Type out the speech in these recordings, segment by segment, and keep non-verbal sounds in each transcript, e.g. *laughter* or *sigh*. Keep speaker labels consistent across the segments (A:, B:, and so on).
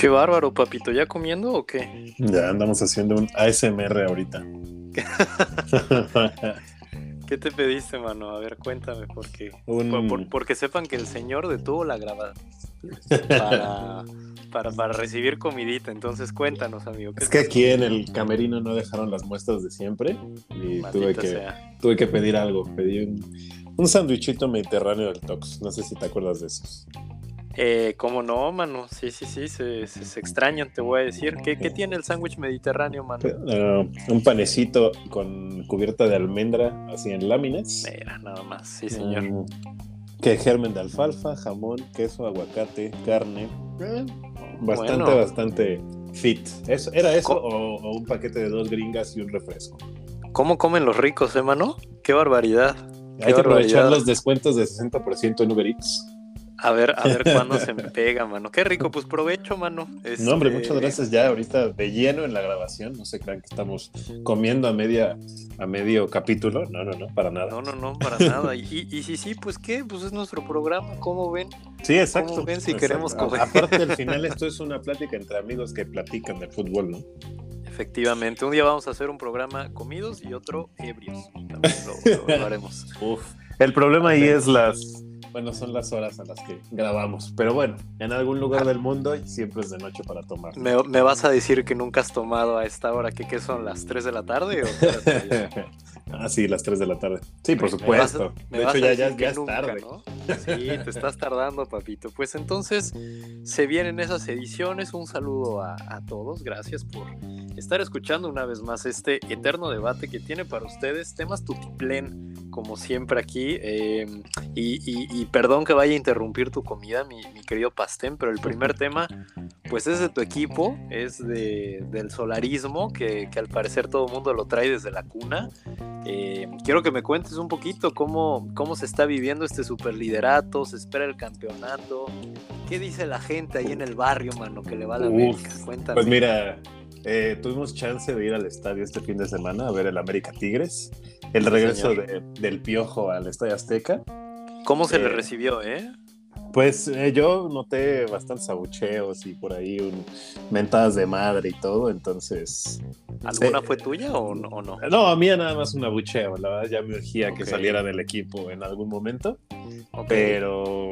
A: Qué bárbaro, papito. ¿Ya comiendo o qué?
B: Ya andamos haciendo un ASMR ahorita. *laughs*
A: ¿Qué te pediste, mano? A ver, cuéntame, porque,
B: Un-
A: por- porque sepan que el señor detuvo la grabada *laughs* para, para, para recibir comidita. Entonces, cuéntanos, amigo. ¿qué
B: Es que aquí en el camerino no dejaron las muestras de siempre y
A: Maldita
B: tuve que,
A: sea.
B: tuve que pedir algo. Pedí un, un sándwichito mediterráneo del Tox. No sé si te acuerdas de esos.
A: Eh, ¿Cómo no, mano? Sí, sí, sí, se, se, se extrañan, te voy a decir. ¿Qué, qué tiene el sándwich mediterráneo, mano?
B: Ah, un panecito con cubierta de almendra, así en láminas.
A: Mira, nada más, sí, señor.
B: Mm, que germen de alfalfa, jamón, queso, aguacate, carne. Eh, bastante,
A: Bueno.
B: bastante fit. Eso, ¿Era eso o, o un paquete de dos gringas y un refresco?
A: ¿Cómo comen los ricos, eh, mano? ¡Qué barbaridad!
B: Hay que aprovechar los descuentos de 60% en Uber Eats.
A: A ver, a ver cuándo se me *laughs* pega, mano. Qué rico, pues provecho, mano.
B: No, hombre,
A: Este,
B: muchas gracias ya ahorita de lleno en la grabación. No se crean que estamos comiendo a media a medio capítulo. No, no, no, para nada.
A: No, no, no, para nada. Y, y, si sí, pues qué, pues es nuestro programa, ¿cómo ven?
B: Sí, exacto.
A: ¿Cómo ven si
B: Exacto.
A: queremos comer?
B: Aparte, al *laughs* final esto es una plática entre amigos que platican de fútbol, ¿no?
A: Efectivamente, un día vamos a hacer un programa comidos y otro ebrios. También lo, lo- lo haremos. *laughs*
B: Uf. El problema ahí es las. Bueno, son las horas a las que grabamos. Pero bueno, en algún lugar del mundo siempre es de noche para tomar.
A: ¿Me, me vas a decir que nunca has tomado a esta hora? ¿Qué, qué son, las 3 de la tarde? O *laughs*
B: ah, sí, las 3 de la tarde. Sí, por
A: Me- me vas a-
B: supuesto.
A: me
B: de hecho, ya, ya, es
A: nunca,
B: tarde.
A: ¿no? Sí, te estás tardando, papito. Pues entonces se vienen esas ediciones. Un saludo a, a todos. Gracias por estar escuchando una vez más este eterno debate que tiene para ustedes temas tutiplén, como siempre aquí. eh, y, y- y perdón que vaya a interrumpir tu comida, mi, mi querido Pastén, pero el primer *laughs* tema, pues es de tu equipo, es de, del solarismo, que, que al parecer todo el mundo lo trae desde la cuna. Eh, quiero que me cuentes un poquito cómo, cómo se está viviendo este superliderato, se espera el campeonato. ¿Qué dice la gente ahí en el barrio, mano, que le va a la
B: Uf,
A: América? Cuéntame.
B: Pues mira, eh, tuvimos chance de ir al estadio este fin de semana a ver el América Tigres, el
A: Sí,
B: regreso de- del Piojo al Estadio Azteca.
A: ¿Cómo se le
B: eh,
A: recibió, eh?
B: Pues eh, yo noté bastantes abucheos y por ahí un, mentadas de madre y todo, entonces...
A: ¿Alguna
B: sí.
A: fue tuya o no? o no?
B: No, a mí nada más un abucheo, la verdad ya me urgía que saliera del equipo en algún momento, pero,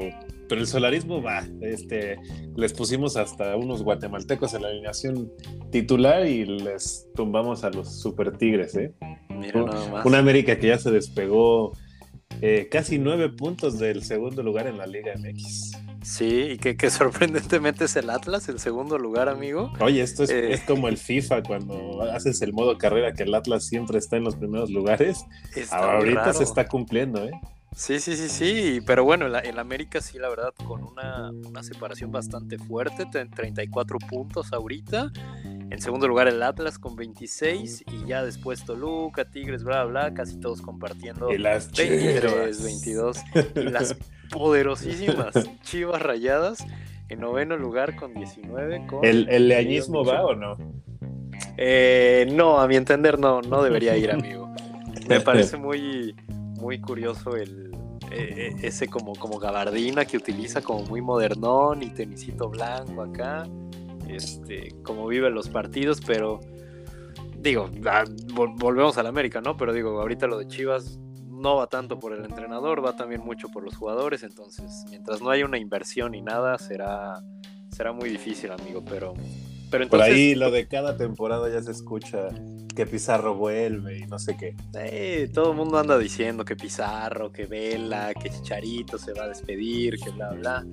B: pero el solarismo va, este, les pusimos hasta unos guatemaltecos en la alineación titular y les tumbamos a los super tigres, ¿eh?
A: Mira nada más.
B: Una América que ya se despegó eh, casi nueve puntos del segundo lugar en la Liga MX.
A: Sí, y que, que *laughs* sorprendentemente es el Atlas, el segundo lugar, amigo.
B: Oye, esto es,
A: Eh.
B: es como el FIFA cuando haces el modo carrera que el Atlas siempre está en los primeros lugares.
A: Muy
B: Ahorita
A: raro.
B: se está cumpliendo, ¿eh?
A: Sí, sí, sí, sí, pero bueno, el, América sí, la verdad, con una, una separación bastante fuerte, tre- 34 puntos ahorita. En segundo lugar el Atlas con 26 y ya después Toluca, Tigres, bla, bla, casi todos compartiendo
B: Y las
A: 23,
B: Chivas.
A: 22 y las poderosísimas *laughs* Chivas Rayadas en noveno lugar con 19. Con
B: ¿El, el leañismo va o no?
A: Eh, no, a mi entender no, no debería ir, amigo. Me parece *laughs* muy, muy curioso el eh, eh, ese como, como gabardina que utiliza como muy modernón y tenisito blanco acá. Este, como vive los partidos, pero digo, ah, vol- volvemos al América, ¿no? Pero digo, ahorita lo de Chivas no va tanto por el entrenador, va también mucho por los jugadores, entonces mientras no haya una inversión y nada, será, será muy difícil, amigo, pero... Pero
B: Por
A: entonces,
B: ahí lo de cada temporada ya se escucha que Pizarro vuelve y no sé qué.
A: Eh, todo el mundo anda diciendo que Pizarro, que Vela, que Chicharito se va a despedir, que bla, bla.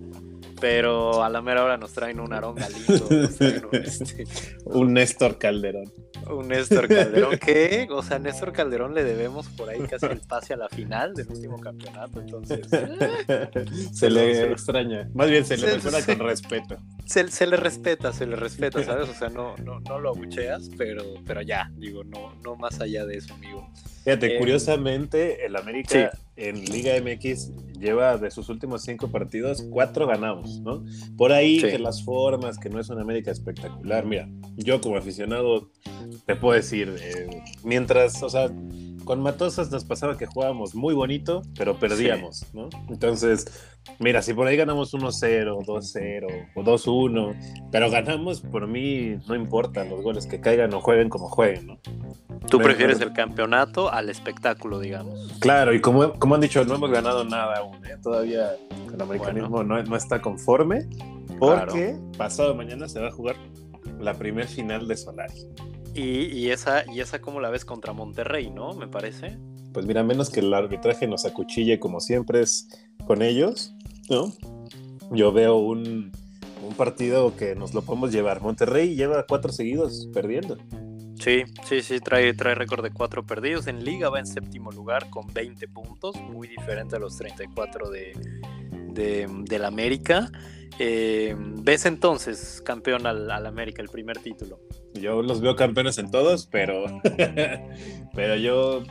A: Pero a la mera hora nos traen un Aarón *laughs* nos traen un, este,
B: Un Néstor Calderón.
A: un Néstor Calderón. que *laughs* O sea, a Néstor Calderón le debemos por ahí casi el pase a la final del último campeonato. Entonces, *laughs*
B: se le
A: se-
B: extraña. Más bien se le recuerda con respeto.
A: se, le respeta, se le respeta, ¿sabes? O sea, no, no, no lo abucheas, pero, pero ya, digo, no, no más allá de eso, amigo.
B: Fíjate,
A: Eh,
B: curiosamente, el América en Liga MX lleva de sus últimos cinco partidos, cuatro ganados, ¿no? Por ahí
A: Sí.
B: que las formas, que no es una América espectacular. Mira, yo como aficionado te puedo decir, eh, mientras, o sea, con Matosas nos pasaba que jugábamos muy bonito, pero perdíamos, ¿no? Entonces, mira, si por ahí ganamos 1-0, 2-0 o 2-1, pero ganamos, por mí no importa los goles que caigan o jueguen como jueguen, ¿no?
A: Tú prefieres el campeonato al espectáculo, digamos.
B: Claro, y como, como han dicho, no hemos ganado nada aún, ¿eh? Todavía el americanismo no, no, está conforme, porque pasado mañana se va a jugar la primer final de Solari.
A: Y, esa, y esa, ¿cómo la ves contra Monterrey, no? Me parece.
B: Pues mira, menos que el arbitraje nos acuchille como siempre es con ellos, ¿no? Yo veo un, un partido que nos lo podemos llevar. Monterrey lleva cuatro seguidos perdiendo.
A: Sí, sí, sí, trae, trae récord de cuatro perdidos. En liga va en séptimo lugar con 20 puntos, muy diferente a los 34 de, de, del América. Eh, ¿Ves entonces campeón al, América, el primer título?
B: Yo los veo campeones en todos, pero, *laughs* pero yo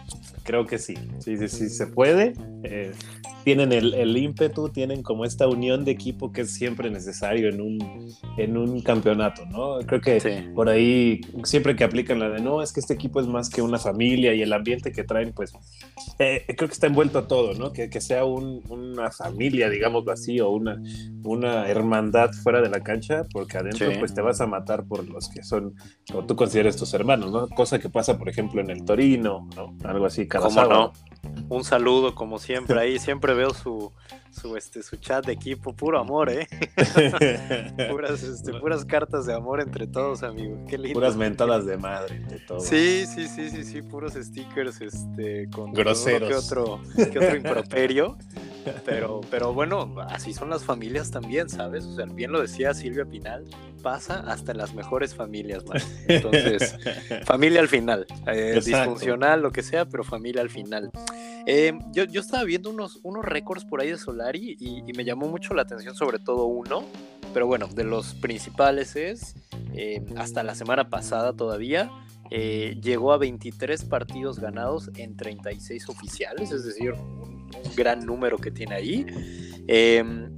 B: creo que sí, sí, sí, sí se puede. Eh, tienen el, ímpetu, tienen como esta unión de equipo que es siempre necesario en un, en un campeonato, ¿no? Creo que por ahí siempre que aplican la de no, es que este equipo es más que una familia y el ambiente que traen, pues eh, creo que está envuelto a todo, ¿no? Que, que sea una familia, digámoslo así, o una, una hermandad fuera de la cancha, porque adentro pues te vas a matar por los que son, o tú consideres tus hermanos, ¿no? Cosa que pasa, por ejemplo, en el Torino, ¿no? Algo así, sábado.
A: No? un saludo como siempre ahí, siempre veo su, su, este, su chat de equipo, puro amor, ¿eh? *laughs* puras, este, puras cartas de amor entre todos, amigo, qué lindo.
B: Puras mentadas de madre entre todos.
A: Sí, sí, sí, sí, sí, puros stickers, este, con
B: groseros.
A: Que otro, que otro improperio, pero, pero bueno, así son las familias también, ¿sabes? O sea, bien lo decía Silvia Pinal, pasa hasta en las mejores familias, man. Entonces, *laughs* familia al final, eh, disfuncional, lo que sea, pero familia al final. Eh, yo, yo, estaba viendo unos, unos récords por ahí de Y, me llamó mucho la atención, sobre todo uno. Pero bueno, de los principales es, eh, hasta la semana pasada todavía, eh, llegó a 23 partidos ganados en 36 oficiales, es decir, un, gran número que tiene ahí.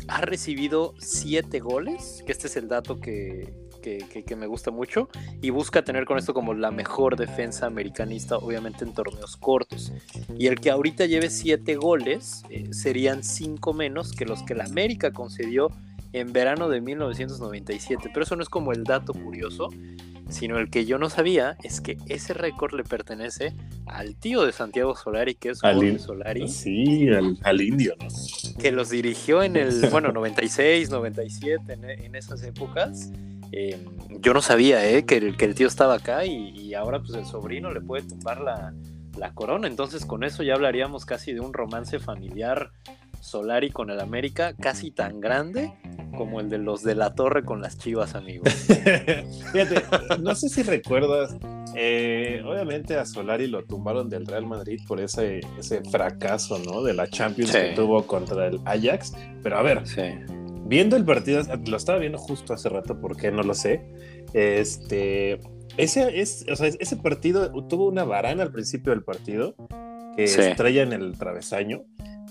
A: ha recibido 7 goles, que este es el dato que, que, me gusta mucho y busca tener con esto como la mejor defensa americanista, obviamente en torneos cortos. Y el que ahorita lleve siete goles eh, serían cinco menos que los que la América concedió en verano de 1997. Pero eso no es como el dato curioso, sino el que yo no sabía es que ese récord le pertenece al tío de Santiago Solari, que es
B: Jorge
A: Solari.
B: Sí, al, indio, ¿no?
A: Que los dirigió en el, bueno, 96, 97, en, en esas épocas. Em, yo no sabía eh, que, el, que el tío estaba acá y, ahora pues el sobrino le puede tumbar la, corona. Entonces con eso ya hablaríamos casi de un romance familiar Solari con el América, casi tan grande como el de los de la Torre con las Chivas, amigos. *laughs*
B: Fíjate, no sé si recuerdas, eh, obviamente a Solari lo tumbaron del Real Madrid por ese, ese fracaso, ¿no? De la Champions que tuvo contra el Ajax. Pero a ver, sí viendo el partido, lo estaba viendo justo hace rato, porque no lo sé. Este, ese, es, o sea, ese partido tuvo una varana al principio del partido que estrella en el travesaño.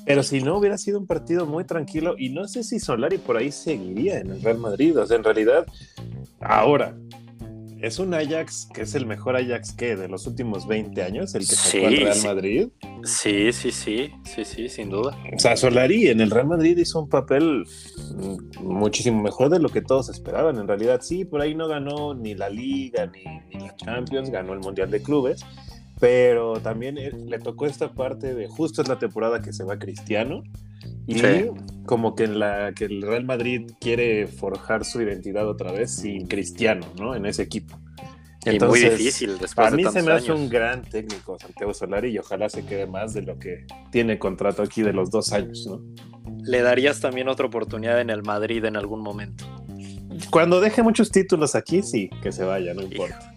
B: Pero si no, hubiera sido un partido muy tranquilo y no sé si Solari por ahí seguiría en el Real Madrid. O sea, en realidad, ahora, es un Ajax que es el mejor Ajax que de los últimos 20 años, el que sacó al Real Madrid.
A: Sí, sí, sí, sí, sí, sin duda.
B: O sea, Solari en el Real Madrid hizo un papel muchísimo mejor de lo que todos esperaban. En realidad, sí, por ahí no ganó ni la Liga ni, ni la Champions, ganó el Mundial de Clubes pero también eh, le tocó esta parte de justo es la temporada que se va Cristiano y como que en la que el Real Madrid quiere forjar su identidad otra vez sin Cristiano, ¿no? En ese equipo.
A: Entonces, y muy difícil después
B: A mí se me hace un gran técnico Santiago Solari y ojalá se quede más de lo que tiene contrato aquí de los dos años, ¿no?
A: ¿Le darías también otra oportunidad en el Madrid en algún momento?
B: Cuando deje muchos títulos aquí, sí, que se vaya, no importa.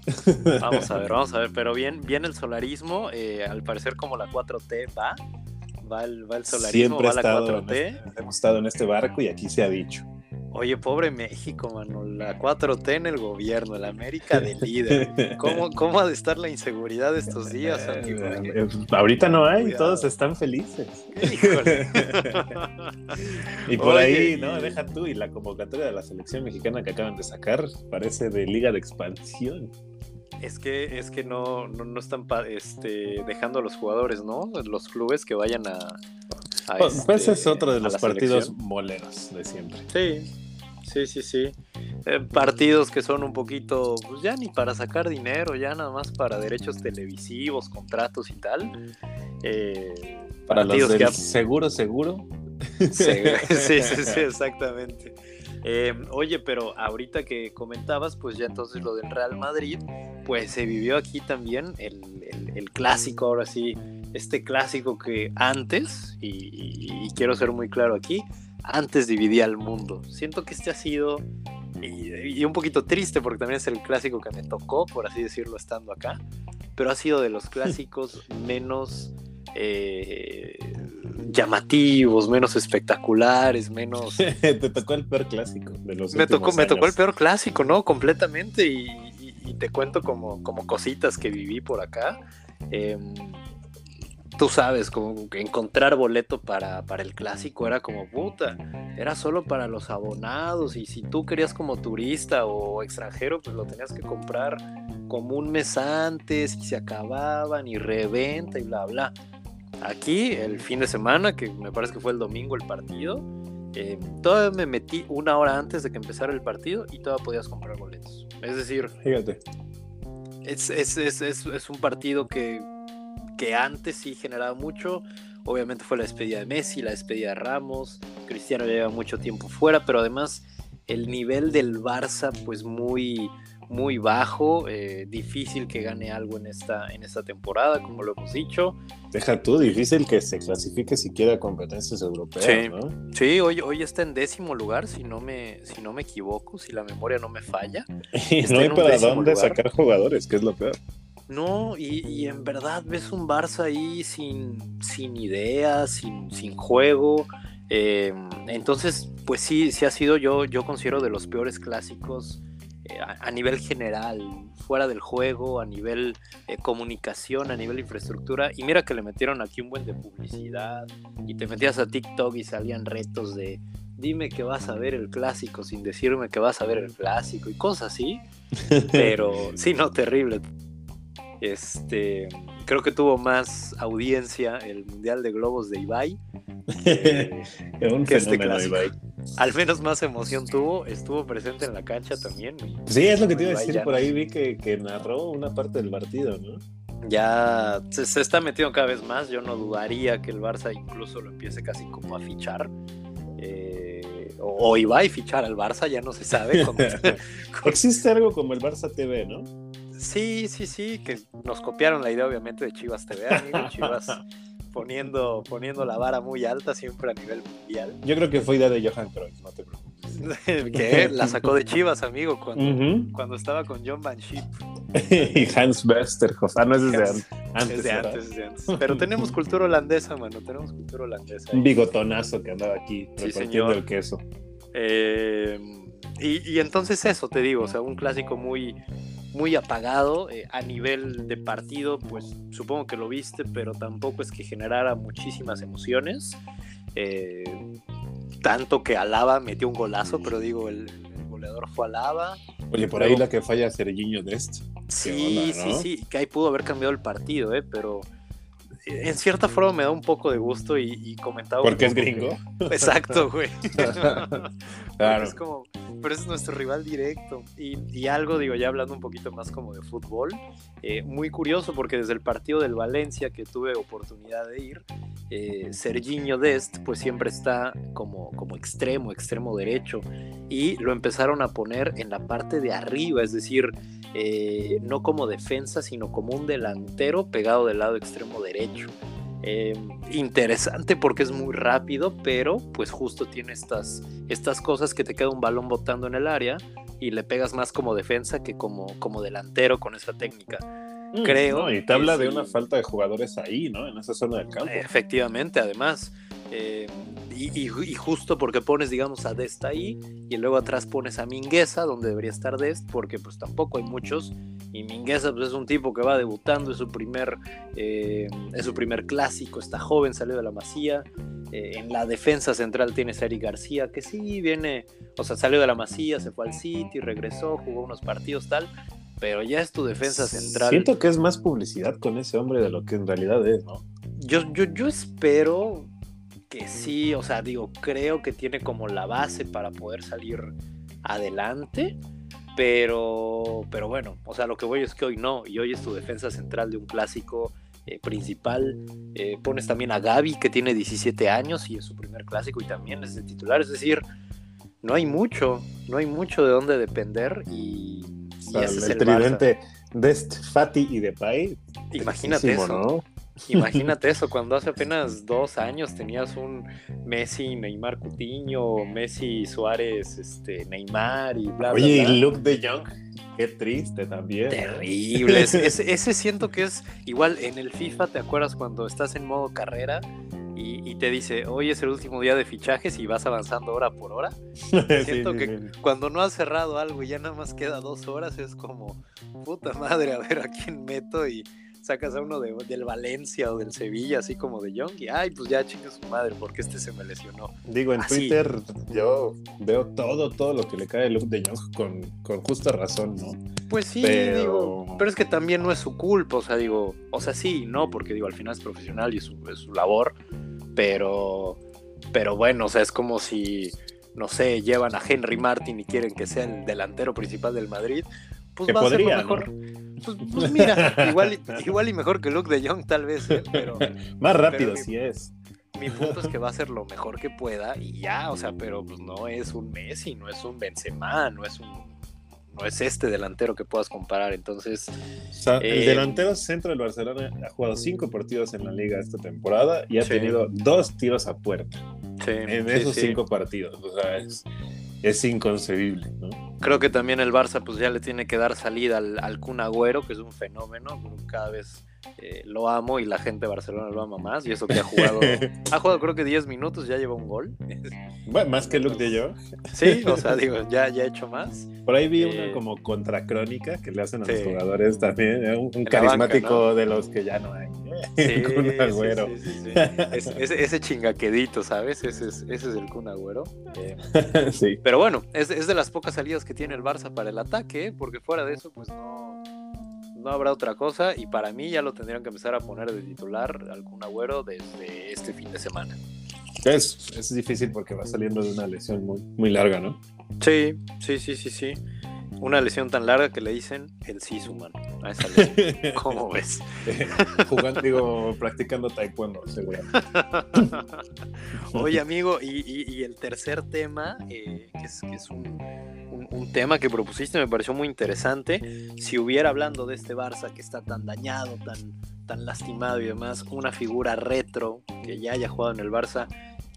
A: Vamos a ver, vamos a ver, pero bien, bien el solarismo, eh, al parecer como la 4T va, va el, va el solarismo, va la 4T.
B: Este, hemos estado en este barco y aquí se ha dicho.
A: Oye, pobre México, mano. La 4T en el gobierno, la América de líder. *laughs* ¿Cómo, ¿Cómo, ha de estar la inseguridad estos días, amigo?
B: Eh, eh, ahorita no hay, todos están felices. Híjole. *laughs* y por ahí, ¿no? Deja tú, y la convocatoria de la selección mexicana que acaban de sacar parece de liga de expansión.
A: Es que, es que no, no, están este, dejando a los jugadores, ¿no? Los clubes que vayan a.
B: pues, pues es otro de los partidos moleros de siempre.
A: Sí, sí, sí, sí. Eh, partidos que son un poquito, pues ya ni para sacar dinero, ya nada más para derechos televisivos, contratos y tal.
B: Eh, para los del seguro, seguro. *laughs* *laughs*
A: sí, sí, sí, exactamente. Eh, oye, pero ahorita que comentabas, pues ya entonces lo del Real Madrid, pues se vivió aquí también el, clásico, ahora sí, este clásico que antes, y, quiero ser muy claro aquí, antes dividía al mundo. Siento que este ha sido, y, un poquito triste porque también es el clásico que me tocó, por así decirlo, estando acá, pero ha sido de los *laughs* clásicos menos... Eh, llamativos, menos espectaculares, menos. *laughs*
B: Te tocó el peor clásico de los
A: me tocó, me tocó el peor clásico, ¿no? Completamente. Y, te cuento como, como cositas que viví por acá. Em, tú sabes, como encontrar boleto para, para, el clásico era como puta, era solo para los abonados y si tú querías como turista o extranjero, pues lo tenías que comprar como un mes antes y se acababan y reventa y bla, bla. Aquí, el fin de semana, que me parece que fue el domingo el partido, eh, todavía me metí una hora antes de que empezara el partido y todavía podías comprar boletos. Es decir,
B: fíjate.
A: Es, es, es, es un partido que, que antes sí generaba mucho. Obviamente fue la despedida de Messi, la despedida de Ramos. Cristiano lleva mucho tiempo fuera, pero además el nivel del Barça, pues muy muy bajo, eh, difícil que gane algo en esta, en esta temporada, como lo hemos dicho.
B: Deja tú, difícil que se clasifique siquiera a competencias europeas,
A: sí,
B: ¿no?
A: Sí, hoy, hoy está en décimo lugar, si no me, si no me equivoco, si la memoria no me falla. *laughs*
B: Y no hay para dónde sacar jugadores, que es lo peor.
A: No, y, en verdad ves un Barça ahí sin, sin ideas, sin, sin juego. Eh, entonces, pues sí, sí ha sido yo, yo considero de los peores clásicos eh, a, nivel general, fuera del juego, a nivel eh, comunicación, a nivel infraestructura. Y mira que le metieron aquí un buen de publicidad y te metías a TikTok y salían retos de dime que vas a ver el clásico sin decirme que vas a ver el clásico y cosas así. *laughs* Pero sí, no, terrible. Este, creo que tuvo más audiencia el Mundial de Globos de Ibai *laughs*
B: que, este clásico.
A: Al menos más emoción tuvo, estuvo presente en la cancha también.
B: Sí, es lo que te iba a decir, por ahí vi que, narró una parte del partido, ¿no?
A: Ya se, está metiendo cada vez más, yo no dudaría que el Barça incluso lo empiece casi como a fichar. Eh, o, iba a fichar al Barça, ya no se sabe. *laughs*
B: Existe algo como el Barça TV, ¿no?
A: Sí, sí, sí, que nos copiaron la idea obviamente de Chivas TV, amigo. Chivas *laughs* poniendo, poniendo la vara muy alta siempre a nivel mundial.
B: Yo creo que fue idea de Johan Cruyff, no te preocupes. *laughs*
A: que la sacó de Chivas, amigo, cuando, cuando estaba con John Van Schip. *laughs*
B: y Hans Westerhoff. Ah, no, es de antes.
A: es de antes, es de antes. Pero tenemos cultura holandesa, mano. Tenemos cultura holandesa.
B: Un bigotonazo que andaba aquí sí, repartiendo el queso.
A: Eh, y, y entonces eso, te digo, o sea, un clásico muy muy apagado eh, a nivel de partido, pues supongo que lo viste, pero tampoco es que generara muchísimas emociones. Eh, tanto que Alaba metió un golazo, pero digo, el, goleador fue Alaba.
B: Oye, por ahí la que falla Serginho Dest.
A: Sí, sí, sí, que ahí pudo haber cambiado el partido, ¿eh? pero en cierta forma me da un poco de gusto y, y comentaba.
B: Porque es gringo.
A: Exacto, güey. *laughs* claro. Es como, pero es nuestro rival directo. Y, algo, digo, ya hablando un poquito más como de fútbol, eh, muy curioso porque desde el partido del Valencia que tuve oportunidad de ir, eh, Serginho Dest, pues siempre está como, como extremo, extremo derecho. Y lo empezaron a poner en la parte de arriba, es decir, eh, no como defensa, sino como un delantero pegado del lado extremo derecho. Eh, interesante porque es muy rápido, pero pues justo tiene estas, estas cosas que te queda un balón botando en el área y le pegas más como defensa que como, como delantero con esa técnica. Mm, Creo.
B: y te habla de una falta de jugadores ahí, ¿no? En esa zona del campo.
A: Efectivamente, además. Eh, y, justo porque pones, digamos, a Dest ahí y luego atrás pones a Mingueza, donde debería estar Dest, porque pues tampoco hay muchos. Y Mingueza pues, es un tipo que va debutando, es su primer, eh, es su primer clásico, está joven, salió de la Masía. Eh, en la defensa central tienes a Eric García, que sí viene, o sea, salió de la Masía, se fue al City, regresó, jugó unos partidos tal, pero ya es tu defensa central.
B: Siento que es más publicidad con ese hombre de lo que en realidad es, ¿no?
A: Yo, yo, yo espero que sí, o sea, digo, creo que tiene como la base para poder salir adelante, pero, pero bueno, o sea, lo que voy es que hoy no, y hoy es tu defensa central de un clásico eh, principal. Eh, pones también a Gaby, que tiene 17 años y es su primer clásico y también es el titular, es decir, no hay mucho, no hay mucho de dónde depender y,
B: y ese el, es el tridente de Fati y de Pai.
A: Imagínate eso. ¿no? Imagínate eso, cuando hace apenas dos años tenías un Messi, Neymar Cutiño, Messi, Suárez, este, Neymar y bla, bla,
B: Oye, y Luke de Jong, qué triste también.
A: Terrible. *laughs* ese, ese, siento que es igual en el FIFA, ¿te acuerdas cuando estás en modo carrera? Y, te dice, hoy es el último día de fichajes y vas avanzando hora por hora. *laughs* Siento que cuando no has cerrado algo y ya nada más queda dos horas, es como, puta madre, a ver a quién meto y sacas a uno de, del Valencia o del Sevilla, así como de Young, y ay, pues ya chingue su madre, porque este se me lesionó.
B: Digo, en Twitter yo veo todo, todo lo que le cae a Luke de Young con, con justa razón, ¿no?
A: Pues sí, pero... digo, pero es que también no es su culpa, o sea, digo, o sea, sí, no, porque digo, al final es profesional y es su, es su labor, pero, pero bueno, o sea, es como si, no sé, llevan a Henry Martin y quieren que sea el delantero principal del Madrid, pues va a ser lo mejor. Pues, pues, mira, *laughs* igual, *laughs* igual y mejor que Luke de Jong, tal vez, ¿eh? pero. *laughs*
B: Más rápido, si es.
A: Mi punto es que va a ser lo mejor que pueda y ya, o sea, pero pues no es un Messi, no es un Benzema, no es un no es este delantero que puedas comparar. Entonces,
B: el eh, delantero centro del Barcelona ha jugado cinco partidos en la liga esta temporada y ha tenido dos tiros a puerta en esos cinco partidos. O sea, es, es inconcebible, ¿no?
A: Creo que también el Barça pues ya le tiene que dar salida al, al que es un fenómeno, cada vez eh, lo amo y la gente de Barcelona lo ama más. Y eso que ha jugado, *laughs* ha jugado creo que 10 minutos, ya lleva un gol.
B: Bueno, más que Luke de yo.
A: Sí, o sea, digo, ya, ya he hecho más.
B: Por ahí vi una eh, como contracrónica que le hacen a los jugadores también. ¿eh? Un, carismático de los que ya no hay. *laughs* Sí, Kun
A: Agüero. ese, chingaquedito, ¿sabes? Ese es, ese es el Kun Agüero. *laughs* sí. Pero bueno, es, es de las pocas salidas que tiene el Barça para el ataque, porque fuera de eso, pues no no habrá otra cosa y para mí ya lo tendrían que empezar a poner de titular algún agüero desde este fin de semana.
B: Es, es difícil porque va saliendo de una lesión muy, muy larga, ¿no?
A: Sí, sí, sí, sí, sí. Una lesión tan larga que le dicen el Sisuman a esa lesión. *laughs* ¿Cómo ves? *laughs*
B: Jugando, digo, practicando taekwondo, seguramente. *laughs*
A: Oye, amigo, y, el tercer tema, eh, que, es, que es un, un, tema que propusiste, me pareció muy interesante. Si hubiera hablando de este Barça que está tan dañado, tan, tan lastimado y demás, una figura retro que ya haya jugado en el Barça,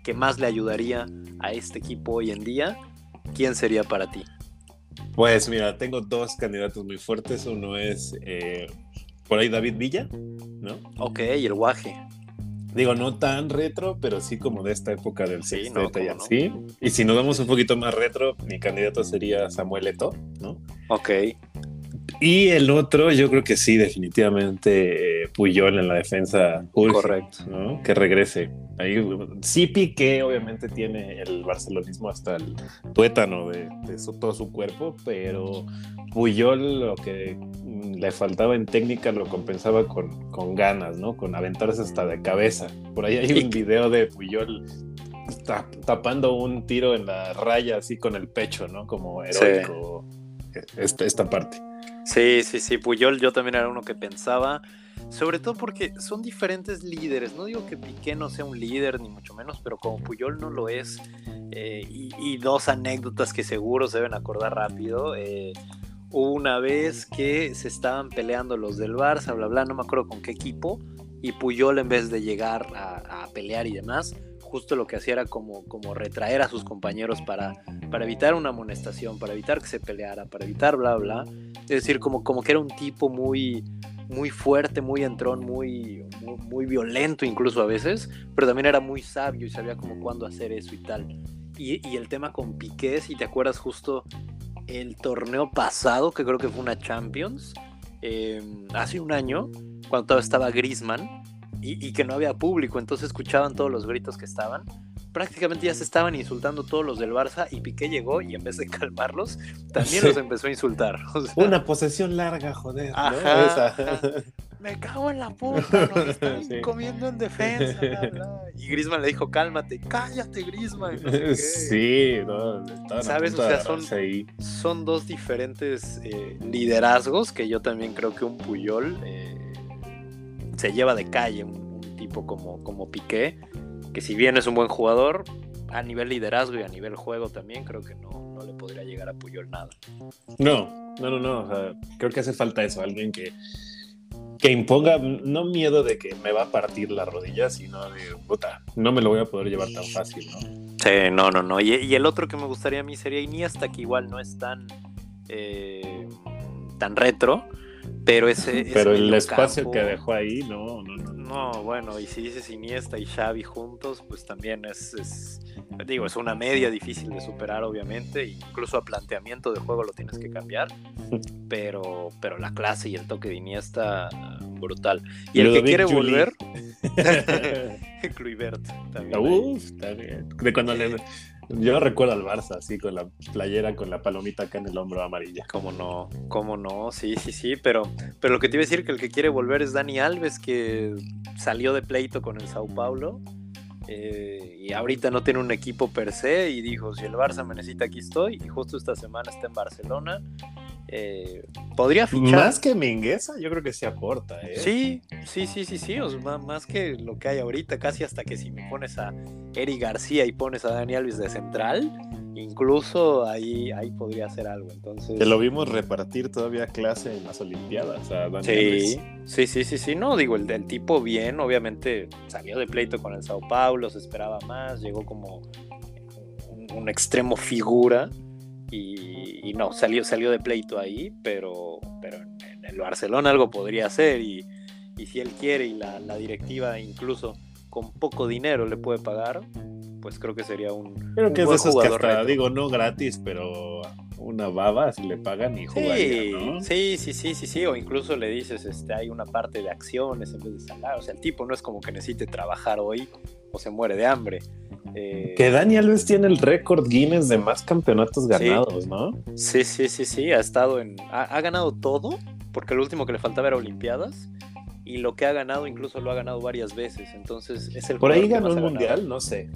A: que más le ayudaría a este equipo hoy en día, ¿quién sería para ti?
B: Pues mira, tengo dos candidatos muy fuertes. Uno es eh, por ahí David Villa, ¿no?
A: Ok, y el Guaje.
B: Digo, no tan retro, pero sí como de esta época del sí, y así. Y si nos vamos un poquito más retro, mi candidato sería Samuel Eto, ¿no?
A: Ok.
B: Y el otro, yo creo que sí, definitivamente eh, Puyol en la defensa.
A: Correcto.
B: ¿no? Que regrese. Ahí, sí, Piqué obviamente tiene el barcelonismo hasta el tuétano de, todo su cuerpo, pero Puyol lo que le faltaba en técnica lo compensaba con, con ganas, ¿no? Con aventarse hasta de cabeza. Por ahí hay un video de Puyol tapando un tiro en la raya así con el pecho, ¿no? Como heroico esta, esta parte.
A: Sí, sí, sí, Puyol yo también era uno que pensaba, sobre todo porque son diferentes líderes, no digo que Piqué no sea un líder, ni mucho menos, pero como Puyol no lo es, eh, y, dos anécdotas que seguro se deben acordar rápido, eh, una vez que se estaban peleando los del Barça, bla, bla, no me acuerdo con qué equipo, y Puyol en vez de llegar a, a pelear y demás, justo lo que hacía era como, como retraer a sus compañeros para, para evitar una amonestación, para evitar que se peleara, para evitar bla, bla. Es decir, como, como que era un tipo muy, muy fuerte, muy entrón, muy, muy, violento incluso a veces, pero también era muy sabio y sabía como cuándo hacer eso y tal. Y, y, el tema con Piqué, si te acuerdas justo el torneo pasado, que creo que fue una Champions, eh, hace un año, cuando estaba Grisman, y, que no había público, entonces escuchaban todos los gritos que estaban. prácticamente ya se estaban insultando todos los del Barça y Piqué llegó y en vez de calmarlos, también los empezó a insultar. *laughs*
B: Una posesión larga, joder. *laughs*
A: Me cago en la puta, nos *laughs* están comiendo en defensa. Y Grisman le dijo, cálmate, cállate, Grisman.
B: sí, no,
A: ¿Sabes? O sea, son, son dos diferentes eh, liderazgos que yo también creo que un Puyol eh, se lleva de calle, un, tipo como, como Piqué que si bien es un buen jugador, a nivel liderazgo y a nivel juego también creo que no, no le podría llegar a Puyol nada.
B: No, no, no, no. creo que hace falta eso, alguien que, que imponga no miedo de que me va a partir la rodilla, sino de, puta, no me lo voy a poder llevar tan fácil, ¿no?
A: Sí, no, no, no. Y, el otro que me gustaría a mí sería Iniesta, que igual no es tan, eh, tan retro, pero ese...
B: Pero el espacio que dejó ahí, no, no, no.
A: No, bueno, y si dices Iniesta y Xavi juntos, pues también es, digo, es una media difícil de superar, obviamente, incluso a planteamiento de juego lo tienes que cambiar, *laughs* pero, pero la clase y el toque de Iniesta, brutal. Y el que quiere volver, *laughs* *laughs* Kluivert, también.
B: Uf, también. De cuando le yo recuerdo al Barça, así con la playera, con la palomita acá en el hombro amarilla.
A: Cómo no, cómo no, sí, sí, sí, pero, pero lo que te iba a decir que el que quiere volver es Dani Alves, que salió de pleito con el Sao Paulo. Eh, y ahorita no tiene un equipo per se y dijo, si el Barça me necesita, aquí estoy. Y justo esta semana está en Barcelona. Eh, podría fichar.
B: Más que Mingueza, yo creo que sí aporta. ¿eh?
A: Sí, sí, sí, sí, sí. más que lo que hay ahorita, casi hasta que si me pones a Eric García y pones a Dani Alves de central, incluso ahí, ahí podría hacer algo. Entonces...
B: Que lo vimos repartir todavía clase en las Olimpiadas.
A: sí, sí, sí, sí, sí. No, digo, el del tipo bien, obviamente salió de pleito con el Sao Paulo, se esperaba más, llegó como un extremo figura y, no, salió, salió de pleito ahí, pero, pero en, el Barcelona algo podría hacer y, si él quiere y la, directiva incluso con poco dinero le puede pagar, pues creo que sería un,
B: creo que es jugador digo, no gratis, pero una baba si le pagan y jugaría,
A: sí, sí, sí, sí, sí, o incluso le dices, este, hay una parte de acciones en vez de salario, o sea, el tipo no es como que necesite trabajar hoy o se muere de hambre.
B: Eh, que Dani Alves tiene el récord Guinness de más campeonatos ganados, ¿no?
A: Sí, sí, sí, sí, ha estado en. Ha, ganado todo, porque el último que le faltaba era Olimpiadas. Y lo que ha ganado, incluso lo ha ganado varias veces. Entonces es el.
B: Por ahí ganó el mundial, no sé.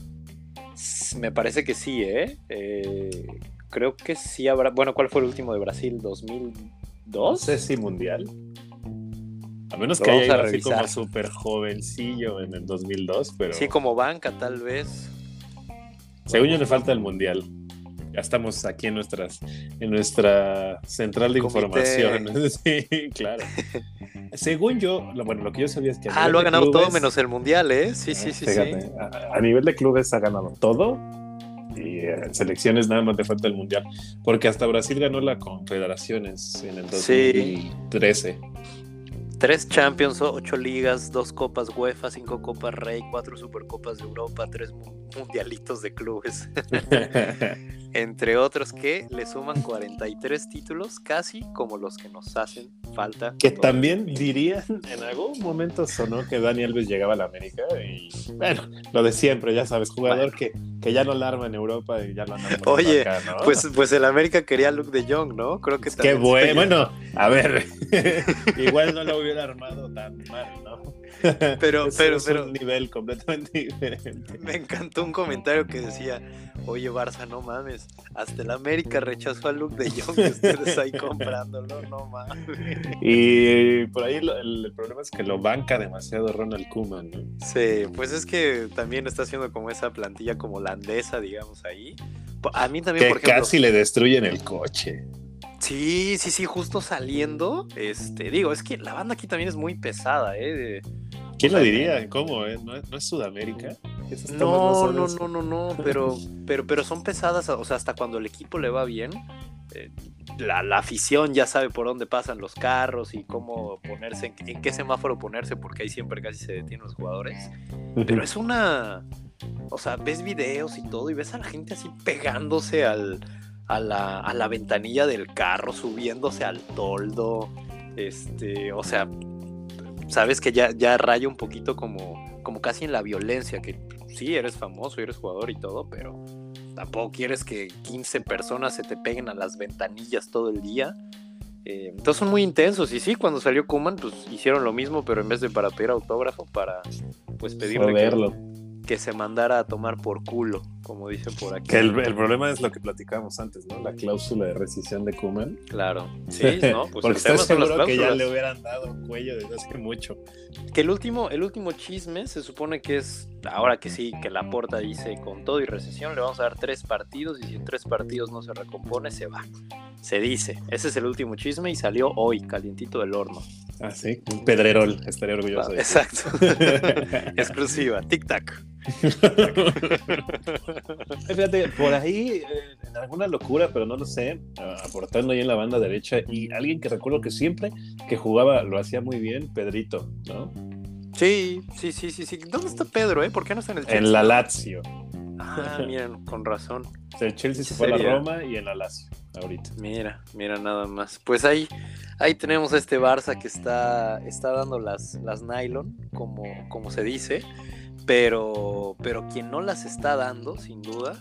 A: Me parece que sí, ¿eh? ¿eh? Creo que sí habrá. Bueno, ¿cuál fue el último de Brasil? ¿2002? No
B: sé si mundial. A menos que haya ido así como súper jovencillo en el 2002, pero...
A: Sí, como banca tal vez.
B: Según yo le falta el mundial. Ya estamos aquí en nuestras, en nuestra central de información. *laughs* sí, claro. *laughs* Según yo, bueno, lo que yo sabía es que.
A: Ah, lo ha ganado todo menos el mundial, ¿eh? Sí, sí, sí.
B: A, nivel de clubes ha ganado todo. Y en eh, selecciones nada más le falta el mundial. Porque hasta Brasil ganó la Confederaciones en el 2013.
A: Tres Champions, ocho ligas, dos copas UEFA, cinco copas Rey, cuatro Supercopas de Europa, tres mundialitos de clubes. *laughs* Entre otros que le suman 43 títulos, casi como los que nos hacen falta.
B: Que también dirían, en algún momento sonó que Dani Alves llegaba a la América y bueno, lo de siempre, ya sabes, jugador que, que ya no la arma en Europa y ya lo andan
A: Oye, acá, ¿no? pues, pues el América quería Luke de Jong, ¿no? Creo que
B: Qué bueno, bueno, a ver, *laughs* igual no lo hubiera armado tan mal, ¿no?
A: Pero, *laughs* pero,
B: es
A: pero.
B: un nivel completamente diferente.
A: Me encantó un comentario que decía: Oye, Barça, no mames. Hasta el América rechazó a Luke de Jong y ustedes ahí comprándolo, no mames.
B: Y por ahí el, problema es que lo banca demasiado Ronald Koeman, ¿no?
A: Sí, pues es que también está haciendo como esa plantilla como holandesa, digamos, ahí. A mí también,
B: que por ejemplo. Casi le destruyen el coche.
A: Sí, sí, sí, justo saliendo. Este, digo, es que la banda aquí también es muy pesada, ¿eh?
B: ¿Quién lo diría? ¿Cómo? Eh? ¿No, es Sudamérica?
A: No, no, no, no, no, pero, pero, pero son pesadas, o sea, hasta cuando el equipo le va bien, eh, la, afición ya sabe por dónde pasan los carros y cómo ponerse, en, qué semáforo ponerse, porque ahí siempre casi se detienen los jugadores. Pero es una, o sea, ves videos y todo y ves a la gente así pegándose al, a la, a la ventanilla del carro, subiéndose al toldo. Este, o sea, sabes que ya, ya raya un poquito como, como casi en la violencia, que sí, eres famoso, eres jugador y todo, pero tampoco quieres que 15 personas se te peguen a las ventanillas todo el día. Eh, entonces son muy intensos. Y sí, cuando salió Kuman, pues hicieron lo mismo, pero en vez de para pedir autógrafo, para pues pedirle que, que, se mandara a tomar por culo, como dicen por aquí.
B: Que el, problema es lo que platicábamos antes, ¿no? La cláusula de rescisión de Kuman.
A: Claro, *laughs* sí, ¿no?
B: Pues Porque estoy seguro que ya le hubieran dado cuello desde hace mucho.
A: Que el último, el último chisme se supone que es, ahora que sí, que la porta dice con todo y recesión le vamos a dar tres partidos y si en tres partidos no se recompone, se va. Se dice. Ese es el último chisme y salió hoy, calientito del horno.
B: Ah, sí, un pedrerol, estaría orgulloso.
A: de exacto. *laughs* *laughs* Exclusiva, tic-tac.
B: Fíjate, por ahí, eh, en alguna locura, pero no lo sé, aportando ahí en la banda derecha, y alguien que recuerdo que siempre que jugaba lo hacía muy bien, Pedrito, ¿no?
A: Sí, sí, sí, sí, sí. ¿Dónde está Pedro, eh? ¿Por qué no está en el
B: Chelsea? En la Lazio.
A: Ah, miren, con razón.
B: el Chelsea se fue a la Roma y en la Lazio, ahorita.
A: Mira, mira nada más. Pues ahí, ahí tenemos a este Barça que está, está dando las, las nylon, como, como se dice, pero, pero quien no las está dando, sin duda,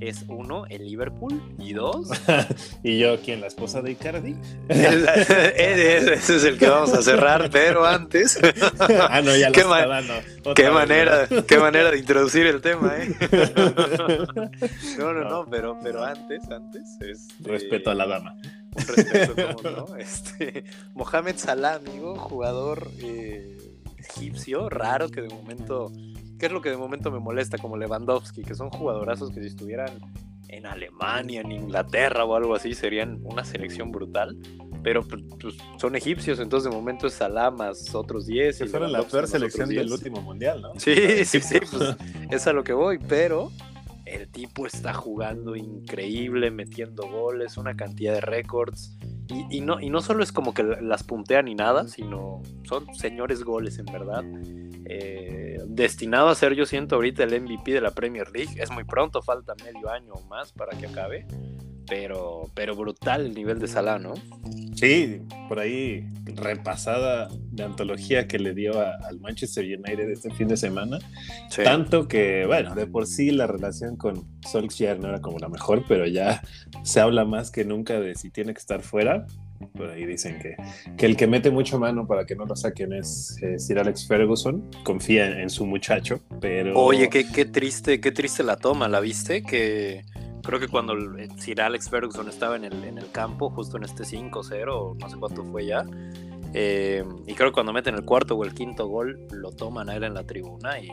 A: es uno, el Liverpool, y dos. *laughs*
B: y yo, ¿quién? ¿La esposa de Icardi? *laughs*
A: ese es el que vamos a cerrar, pero antes. *laughs*
B: ah, no, ya lo
A: qué,
B: está dando.
A: Qué manera, qué manera de introducir el tema, ¿eh? no, no, no, pero, pero antes, antes. Este,
B: respeto a la dama.
A: Un respeto, como no. Este, Mohamed Salah, amigo, jugador eh, egipcio, raro que de momento ¿Qué es lo que de momento me molesta como Lewandowski? Que son jugadorazos que si estuvieran en Alemania, en Inglaterra o algo así, serían una selección brutal. Pero pues, pues son egipcios, entonces de momento es Salah más otros 10.
B: Que fueron la peor selección del último mundial, ¿no?
A: Sí, *laughs* sí, sí, pues es a lo que voy, pero el tipo está jugando increíble, metiendo goles, una cantidad de récords. Y, no, y no solo es como que las puntean ni nada, sino son señores goles en verdad. Eh, destinado a ser, yo siento, ahorita el MVP de la Premier League. Es muy pronto, falta medio año o más para que acabe. Pero, pero brutal el nivel de Salah, ¿no?
B: Sí, por ahí repasada de antología que le dio al Manchester United este fin de semana. Tanto que, bueno, de por sí la relación con Solskjaer no era como la mejor, pero ya se habla más que nunca de si tiene que estar fuera. Por ahí dicen que, que el que mete mucho mano para que no lo saquen es Sir Alex Ferguson. Confía en, su muchacho, pero.
A: Oye, qué, qué triste, qué triste la toma, ¿la viste? Que creo que cuando Sir Alex Ferguson estaba en el, en el campo, justo en este 5-0, no sé cuánto fue ya. Eh, y creo que cuando meten el cuarto o el quinto gol, lo toman a él en la tribuna y,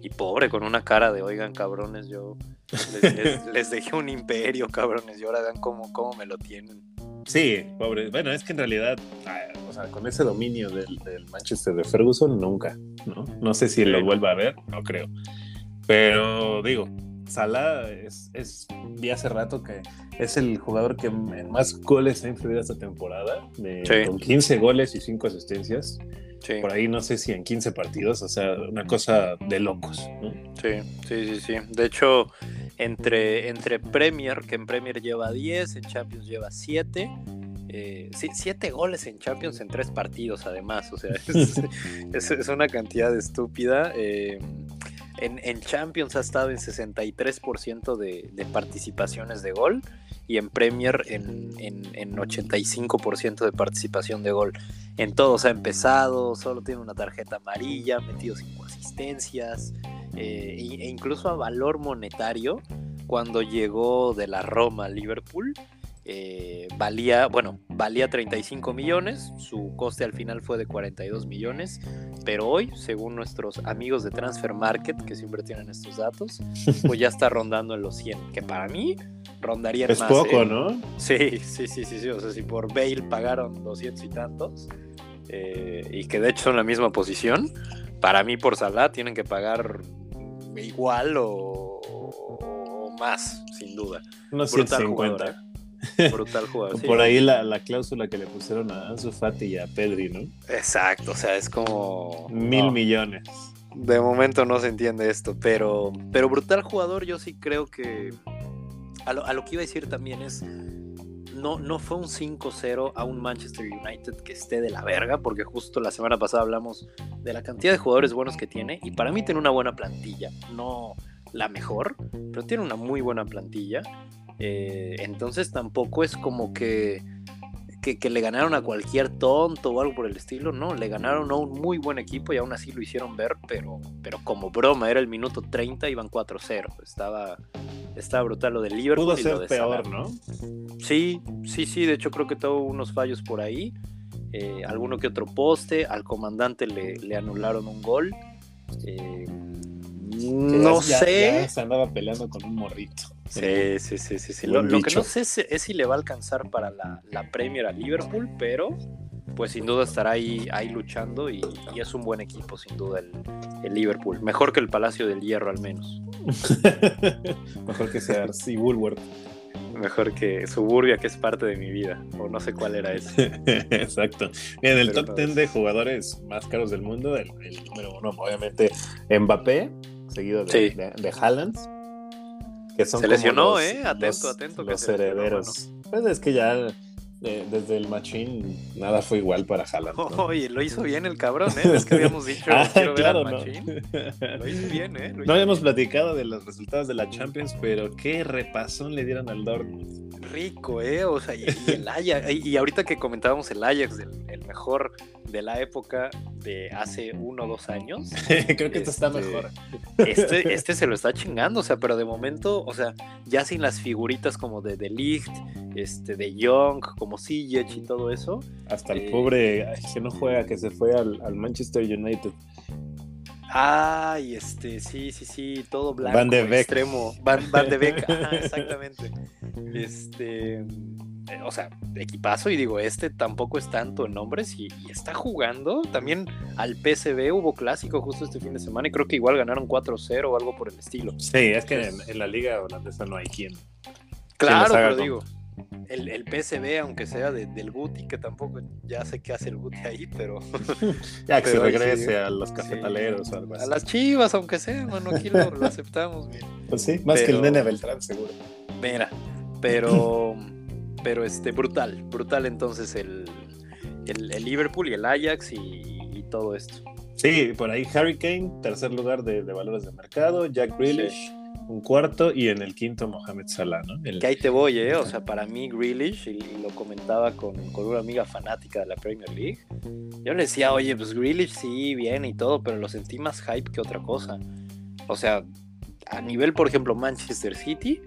A: y pobre, con una cara de, oigan, cabrones, yo les, *laughs* dejé un imperio, cabrones, y ahora vean cómo, cómo me lo tienen.
B: Sí, pobre. Bueno, es que en realidad, ah, o sea, con ese dominio del, Manchester de Ferguson, nunca, ¿no? No sé si lo vuelva a ver, no creo. Pero digo, Salah es, es, vi hace rato que es el jugador que más goles ha influido esta temporada, con 15 goles y 5 asistencias. Por ahí no sé si en 15 partidos, o sea, una cosa de locos.
A: Sí, sí, sí, sí. De hecho, entre, entre Premier, que en Premier lleva 10, en Champions lleva 7. Eh, siete goles en Champions en tres partidos, además. O sea, *laughs* es, es, una cantidad estúpida. Eh, en, Champions ha estado en 63% de, de, participaciones de gol y en Premier en, en, 85% de participación de gol. En todos ha empezado, solo tiene una tarjeta amarilla, metido cinco asistencias eh, e incluso a valor monetario cuando llegó de la Roma a Liverpool eh, valía, bueno, valía 35 millones, su coste al final fue de 42 millones, pero hoy, según nuestros amigos de Transfer Market, que siempre tienen estos datos, *laughs* pues ya está rondando en los 100, que para mí rondaría
B: es
A: más.
B: Es poco, ¿no?
A: Sí, sí, sí, sí, sí, o sea, si por Bale pagaron 200 y tantos, eh, y que de hecho son la misma posición, para mí por Salah tienen que pagar igual o, más, sin duda.
B: Unos 150. *laughs*
A: Brutal jugador.
B: Por ahí la, cláusula que le pusieron a Ansu Fati y a Pedri, ¿no?
A: Exacto, o sea, es como...
B: Mil millones.
A: De momento no se entiende esto, pero, pero brutal jugador yo sí creo que... A lo, que iba a decir también es... no, no fue un 5-0 a un Manchester United que esté de la verga, porque justo la semana pasada hablamos de la cantidad de jugadores buenos que tiene, y para mí tiene una buena plantilla, no la mejor, pero tiene una muy buena plantilla. Eh, entonces tampoco es como que que, le ganaron a cualquier tonto o algo por el estilo, no, le ganaron a un muy buen equipo y aún así lo hicieron ver, pero, pero como broma, era el minuto 30, iban 4-0, estaba, estaba brutal lo del Liverpool.
B: Pudo ser peor, ¿no?
A: Sí, sí, sí, de hecho creo que tuvo unos fallos por ahí, eh, alguno que otro poste, al comandante le, le anularon un gol. Eh, no sé.
B: se andaba peleando con un morrito.
A: Sí, sí, sí, sí. Lo, que no sé es, si le va a alcanzar para la, Premier a Liverpool, pero pues sin duda estará ahí, ahí luchando y, es un buen equipo, sin duda, el, Liverpool. Mejor que el Palacio del Hierro, al menos. *laughs*
B: Mejor que sea Arcee Woolworth.
A: Mejor que Suburbia, que es parte de mi vida. O no sé cuál era ese. *laughs*
B: Exacto. Bien, el top 10 de jugadores más caros del mundo, el, número uno, obviamente, Mbappé, seguido de, de, Haaland.
A: Que son se lesionó, ¿eh? Atento, atento.
B: Los herederos. Pues es que ya desde el machín nada fue igual para Haaland.
A: Oye, lo hizo bien el cabrón, ¿eh? Es que habíamos dicho, ah, quiero ver al machín. Lo hizo bien, ¿eh?
B: no habíamos platicado de los resultados de la Champions, pero qué repasón le dieron al Dortmund.
A: Rico, ¿eh? O sea, y, el Ajax, y ahorita que comentábamos el Ajax, el, mejor de la época de hace uno o dos años. *laughs*
B: Creo que esto está este, mejor.
A: Este, *laughs* este se lo está chingando, o sea, pero de momento, o sea, ya sin las figuritas como de The Ligt, este, de Young, como Ziyech y todo eso.
B: Hasta el eh, pobre que no juega, que se fue al, Manchester United.
A: Ay, este, sí, sí, sí, todo blanco, Van de Beek. extremo. Van, de Beek, *laughs* exactamente. Este, eh, o sea, equipazo, y digo, este tampoco es tanto en nombres y, está jugando. También al PSV hubo clásico justo este fin de semana y creo que igual ganaron 4-0 o algo por el estilo.
B: Sí, es que en, la liga holandesa no hay quien.
A: Claro, pero digo, el, el PSV, aunque sea del Guti, que tampoco ya sé qué hace el Guti ahí, pero. *laughs*
B: ya que se regrese a los cafetaleros o algo
A: así. A las chivas, aunque sea, mano, aquí lo, aceptamos.
B: Pues sí, más que el nene Beltrán, seguro.
A: Mira, pero. pero este, brutal, brutal entonces el, el, Liverpool y el Ajax y, todo esto.
B: Sí, por ahí Harry Kane, tercer lugar de, valores de mercado, Jack Grealish un cuarto y en el quinto Mohamed Salah, ¿no?
A: Que ahí te voy, ¿eh? O sea, para mí Grealish, y, lo comentaba con, una amiga fanática de la Premier League, yo le decía, oye, pues Grealish sí, bien y todo, pero lo sentí más hype que otra cosa. O sea, a nivel, por ejemplo, Manchester City,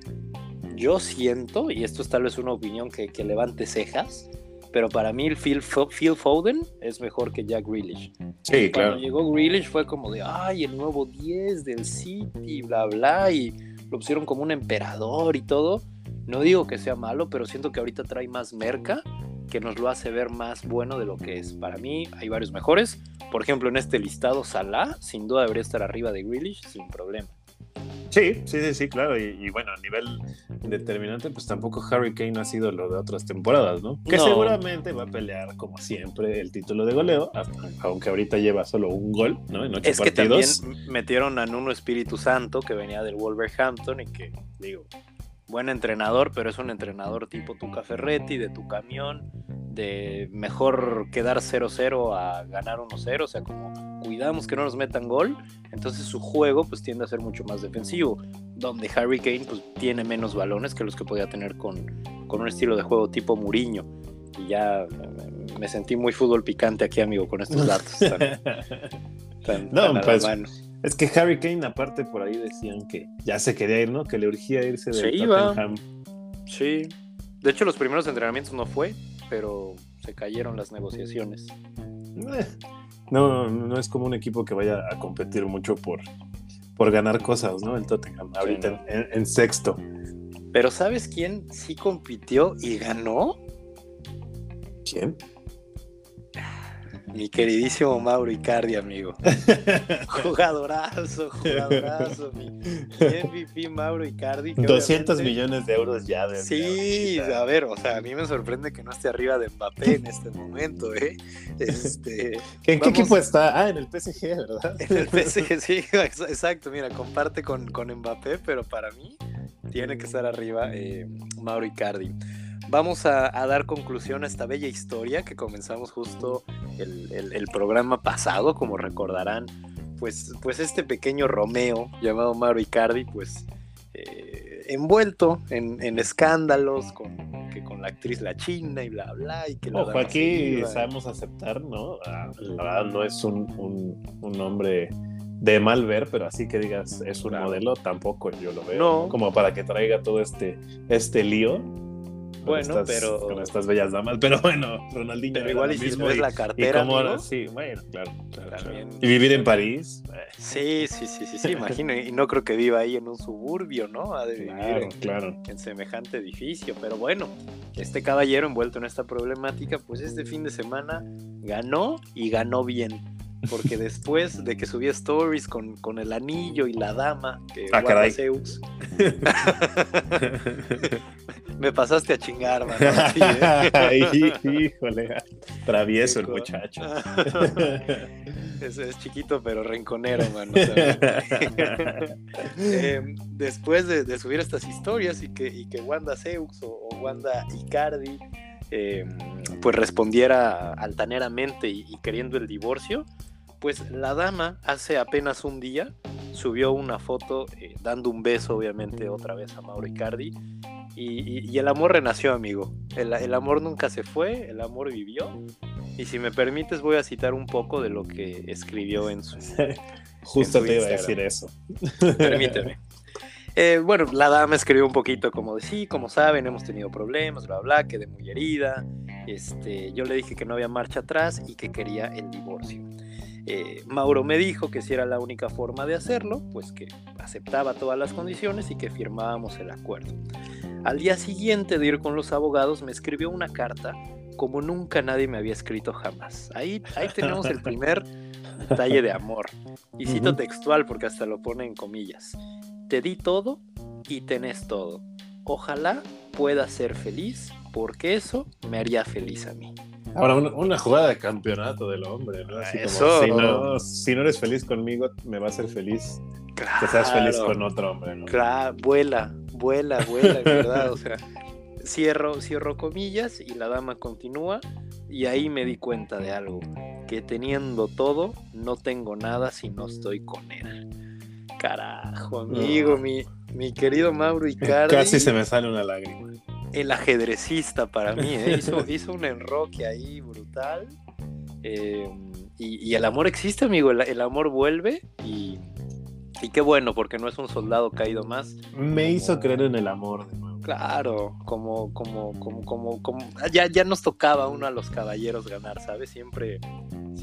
A: yo siento, y esto es tal vez una opinión que, que levante cejas, pero para mí el Phil, Phil Foden es mejor que Jack Grealish.
B: Sí, claro.
A: Cuando llegó Grealish fue como de, ay, el nuevo 10 del City, bla, bla, y lo pusieron como un emperador y todo. No digo que sea malo, pero siento que ahorita trae más merca que nos lo hace ver más bueno de lo que es. Para mí hay varios mejores. Por ejemplo, en este listado, Salah sin duda debería estar arriba de Grealish sin problema.
B: Sí, sí, sí, sí, claro. Y, bueno, a nivel determinante, pues tampoco Harry Kane ha sido lo de otras temporadas, ¿no? Que seguramente va a pelear, como siempre, el título de goleo, aunque ahorita lleva solo un gol, ¿no? En ocho
A: es que también metieron a Nuno Espíritu Santo, que venía del Wolverhampton y que, digo, buen entrenador, pero es un entrenador tipo Tuca Ferretti, de tu camión, de mejor quedar 0-0 a ganar 1-0, o sea, como cuidamos que no nos metan gol, entonces su juego pues tiende a ser mucho más defensivo, donde Harry Kane pues tiene menos balones que los que podía tener con, con un estilo de juego tipo Muriño. Y ya me sentí muy fútbol picante aquí, amigo, con estos datos. *laughs*
B: no, pues, es que Harry Kane, aparte, por ahí decían que ya se quería ir, ¿no? Que le urgía irse de
A: se Tottenham. Sí. De hecho, los primeros entrenamientos no fue, pero se cayeron las negociaciones.
B: Eh, no, no es como un equipo que vaya a competir mucho por, por ganar cosas, ¿no? El Tottenham, ahorita en sexto.
A: Pero ¿sabes quién sí compitió y ganó?
B: ¿Quién?
A: Mi queridísimo Mauro Icardi, amigo. *laughs* jugadorazo, jugadorazo. Mi, MVP Mauro Icardi.
B: 200 millones de euros ya. De
A: sí, a ver, o sea, a mí me sorprende que no esté arriba de Mbappé en este momento, ¿eh? Este,
B: ¿En qué equipo está? Ah, en el PSG, ¿verdad? *laughs*
A: En el PSG, sí, exacto. Mira, comparte con, con Mbappé, pero para mí tiene que estar arriba eh, Mauro Icardi. Vamos a, dar conclusión a esta bella historia que comenzamos justo el, programa pasado, como recordarán. Pues, pues este pequeño Romeo llamado Mauro Icardi, pues eh, envuelto en, escándalos con, que con la actriz La China y bla, bla. Y que
B: Ojo, aquí sabemos aceptar, ¿no? Ah, la verdad no es un, un hombre de mal ver, pero así que digas es un modelo, tampoco yo lo veo. Como para que traiga todo este, este lío.
A: Bueno, pero.
B: Con estas bellas damas. *laughs* Pero bueno, Ronaldinho.
A: Pero igual y si la cartera.
B: sí, bueno, claro. Y vivir en París.
A: Sí, sí, sí, sí, sí, imagino. Y no creo que viva ahí en un suburbio, ¿no? Ha de vivir
B: claro,
A: en semejante edificio. Pero bueno, este caballero envuelto en esta problemática, pues este fin de semana ganó y ganó bien porque después de que subí stories con, con el anillo y la dama que
B: ah,
A: Zeus, *laughs* me pasaste a chingar, man.
B: ¿eh? *laughs* híjole, travieso el muchacho. *laughs*
A: es, es, chiquito pero renconero, man. Em, después de, subir estas historias y que, y que Wanda Zeus o, Wanda Icardi em, pues respondiera altaneramente y, queriendo el divorcio, pues la dama hace apenas un día subió una foto eh, dando un beso, obviamente, otra vez a Mauro Icardi. Y, el amor renació, amigo. El, amor nunca se fue, el amor vivió. Y si me permites, voy a citar un poco de lo que escribió en su. *laughs*
B: Justo te iba a decir eso.
A: Permíteme. *laughs* Eh, bueno, la dama escribió un poquito como de sí, como saben, hemos tenido problemas, bla, bla, quedé muy herida. Este, yo le dije que no había marcha atrás y que quería el divorcio. Eh, Mauro me dijo que si era la única forma de hacerlo, pues que aceptaba todas las condiciones y que firmábamos el acuerdo. Al día siguiente de ir con los abogados me escribió una carta como nunca nadie me había escrito jamás. Ahí, ahí tenemos el primer detalle de amor. Y cito textual porque hasta lo pone en comillas. Te di todo y tenés todo. Ojalá pueda ser feliz porque eso me haría feliz a mí.
B: Ahora, una, jugada de campeonato del hombre, ¿no? Así
A: Eso.
B: Como, si no, eres feliz conmigo, me va a ser feliz que seas feliz con otro hombre, ¿no?
A: Claro, vuela, vuela, vuela, verdad. O *laughs* sea, cierro, cierro comillas y la dama continúa. Y ahí me di cuenta de algo: que teniendo todo, no tengo nada si no estoy con él. Carajo, amigo, mi, mi querido Mauro Icardi.
B: Casi se me sale una lágrima
A: el ajedrecista para mí, ¿eh? *laughs* hizo, un enroque ahí brutal. Eh, y, el amor existe, amigo, el, amor vuelve y, y, qué bueno, porque no es un soldado caído más.
B: Me hizo creer en el amor
A: Claro, como, como, como, como, como, ya, ya nos tocaba uno a los caballeros ganar, ¿sabes? Siempre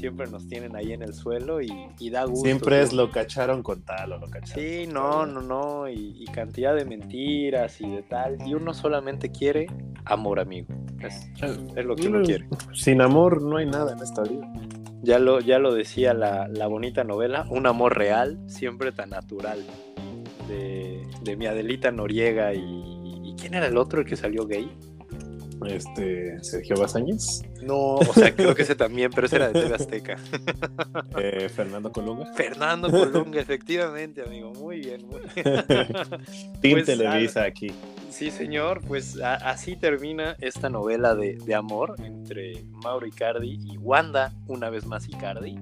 A: siempre nos tienen ahí en el suelo y, da gusto.
B: Siempre es lo cacharon con tal o lo cacharon.
A: Sí, no, no, no, y, cantidad de mentiras y de tal. Y uno solamente quiere amor, amigo. Es, lo que uno quiere.
B: Sin amor no hay nada en esta vida.
A: Ya lo, ya lo decía la, bonita novela, un amor real, siempre tan natural. De, de mi Adelita Noriega y, y ¿quién era el otro el que salió gay?
B: Este Sergio Bazañez.
A: No, o sea, creo que ese también, pero ese era de TV Azteca. *laughs*
B: Eh, Fernando Colunga.
A: Fernando Colunga, efectivamente, amigo. Muy bien, muy bien. *laughs*
B: Team pues, Televisa aquí.
A: Sí, señor, pues así termina esta novela de, de, amor entre Mauro Icardi y Wanda, una vez más Icardi.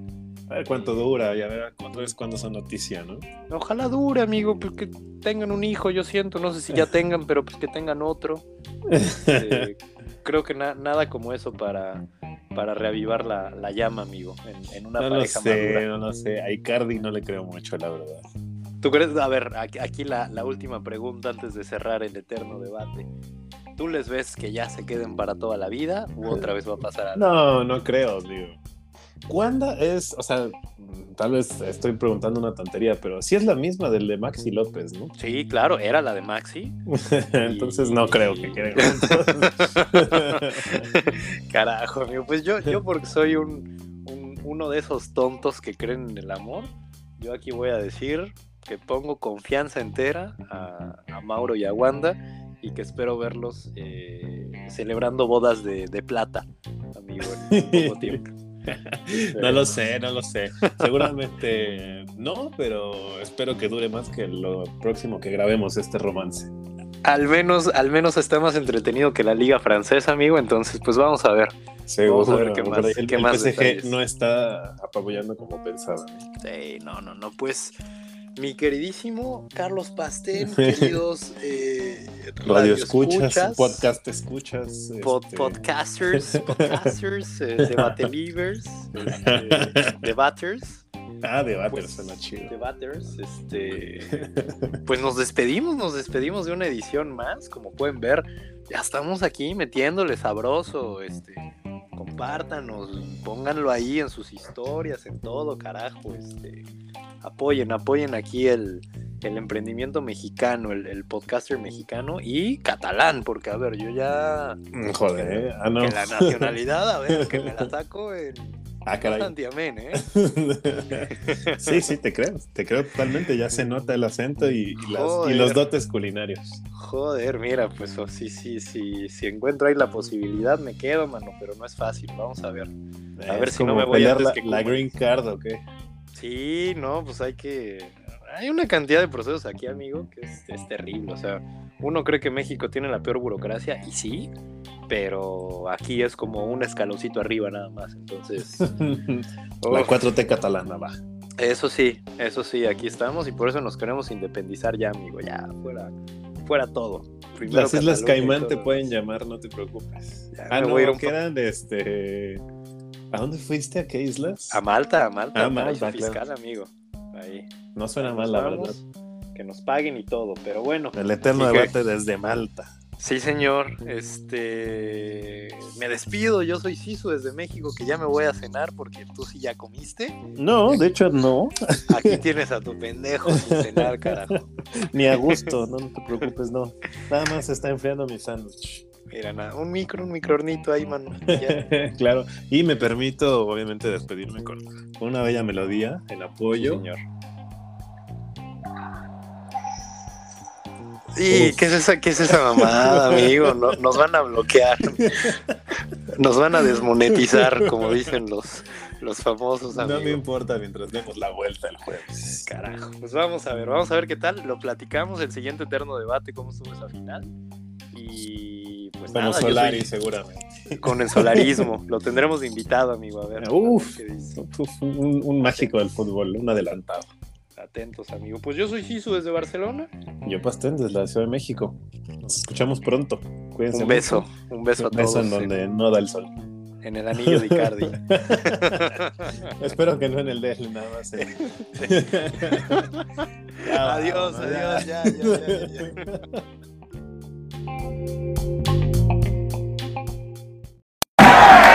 B: A ver cuánto dura y a ver cuánto es cuando son noticia, ¿no?
A: Ojalá dure, amigo, pues que tengan un hijo, yo siento, no sé si ya tengan, pero pues que tengan otro. *laughs* Este, creo que nada como eso para, para reavivar la, llama, amigo, en, una
B: no
A: pareja
B: lo sé, No lo sé, a Icardi no le creo mucho, la verdad.
A: ¿Tú crees? A ver, aquí la, la última pregunta antes de cerrar el eterno debate. ¿Tú les ves que ya se queden para toda la vida o otra vez va a pasar algo?
B: No, no creo, digo. Wanda es, o sea, tal vez estoy preguntando una tontería, pero sí es la misma del de Maxi López, ¿no?
A: Sí, claro, era la de Maxi. *laughs*
B: Entonces no creo que queden *laughs*
A: Carajo, amigo, pues yo, yo porque soy un, uno de esos tontos que creen en el amor, yo aquí voy a decir que pongo confianza entera a, Mauro y a Wanda y que espero verlos eh, celebrando bodas de, de plata, amigo, en poco *laughs* tiempo. *laughs*
B: no lo sé, no lo sé. Seguramente no, pero espero que dure más que lo próximo que grabemos este romance.
A: al menos, al menos está más entretenido que la liga francesa, amigo. Entonces, pues vamos a ver.
B: Seguro,
A: Vamos a ver qué más-
B: el,
A: qué
B: el
A: más
B: PSG
A: detalles.
B: no está apabullando como pensaba.
A: Sí, no, no, no, pues mi queridísimo Carlos Pastén, *laughs* queridos eh,
B: Radio escuchas,
A: radioescuchas,
B: podcast escuchas.
A: pod-
B: este,
A: podcasters, *laughs* podcasters, eh, debatelivers, este, *laughs* debaters,
B: Ah, debate,
A: pues,
B: suena chido.
A: debaters, este, pues nos despedimos, nos despedimos de una edición más, como pueden ver, ya estamos aquí metiéndole sabroso, este, compártanos, pónganlo ahí en sus historias, en todo, carajo, este, apoyen, apoyen aquí el, el emprendimiento mexicano, el, el podcaster mexicano y catalán, porque a ver, yo ya,
B: Joder, ¿eh? ah, no.
A: que la nacionalidad, a ver, que me la saco en
B: Ah, caray.
A: ¿eh? *laughs*
B: sí, sí, te creo, te creo totalmente. Ya se nota el acento y, y las- y
A: Joder.
B: los dotes culinarios.
A: Joder, mira, pues oh, sí, sí, sí, si encuentro ahí la posibilidad me quedo, mano, pero no es fácil, vamos a ver. A ver si no me voy antes
B: la,
A: que
B: la green card o qué.
A: Sí, no, pues hay que... Hay una cantidad de procesos aquí, amigo, que es, es terrible. O sea, uno cree que México tiene la peor burocracia, y sí, pero aquí es como un escaloncito arriba nada más. Entonces, *laughs*
B: la
A: uf,
B: 4T catalana va.
A: eso sí, eso sí, aquí estamos y por eso nos queremos independizar ya, amigo, ya, fuera, fuera todo. Primero
B: Las Islas Caimán te pueden llamar, no te preocupes.
A: Ya
B: Ah, no,
A: a un
B: quedan de este. ¿A dónde fuiste? ¿A qué islas?
A: A Malta, a Malta,
B: Ah,
A: paraíso
B: Malta,
A: fiscal,
B: claro.
A: amigo. Ahí.
B: No suena mal, la verdad.
A: Que nos paguen y todo, pero bueno.
B: El eterno
A: que-
B: debate desde Malta.
A: Sí, señor. Este. Me despido. Yo soy Sisu desde México, que ya me voy a cenar porque tú sí ya comiste.
B: No, de hecho no.
A: Aquí tienes a tu pendejo sin cenar, carajo. *laughs*
B: Ni a gusto, no, no te preocupes, no. Nada más está enfriando mi sándwich.
A: Mira, nada, un micro, un microornito ahí, mano. *laughs*
B: Claro. Y me permito, obviamente, despedirme con una bella melodía en
A: Sí,
B: apoyo.
A: señor. ¿Y qué es esa, qué es esa mamada, amigo? No- nos van a bloquear. Nos van a desmonetizar, como dicen los, los famosos
B: no me
A: amigos.
B: importa mientras demos la vuelta el jueves.
A: Carajo. Pues vamos a ver, vamos a ver qué tal. Lo platicamos, el siguiente eterno debate, cómo estuvo esa final. Y pues
B: Como
A: nada,
B: Solari,
A: soy-
B: seguramente.
A: con el solarismo. Lo tendremos invitado, amigo. A ver.
B: Uf. un mágico del fútbol, un adelantado.
A: Atentos, amigo. Pues yo soy Sisu desde Barcelona.
B: Yo Pastén desde la Ciudad de México. Nos escuchamos pronto. Cuídense.
A: Un beso, un beso a todos.
B: Un beso en donde no da el sol.
A: En el anillo de Icardi. *laughs*
B: Espero que no en el de él, nada más. Eh. *laughs*
A: Adiós,
B: ah,
A: adiós, ya, *laughs*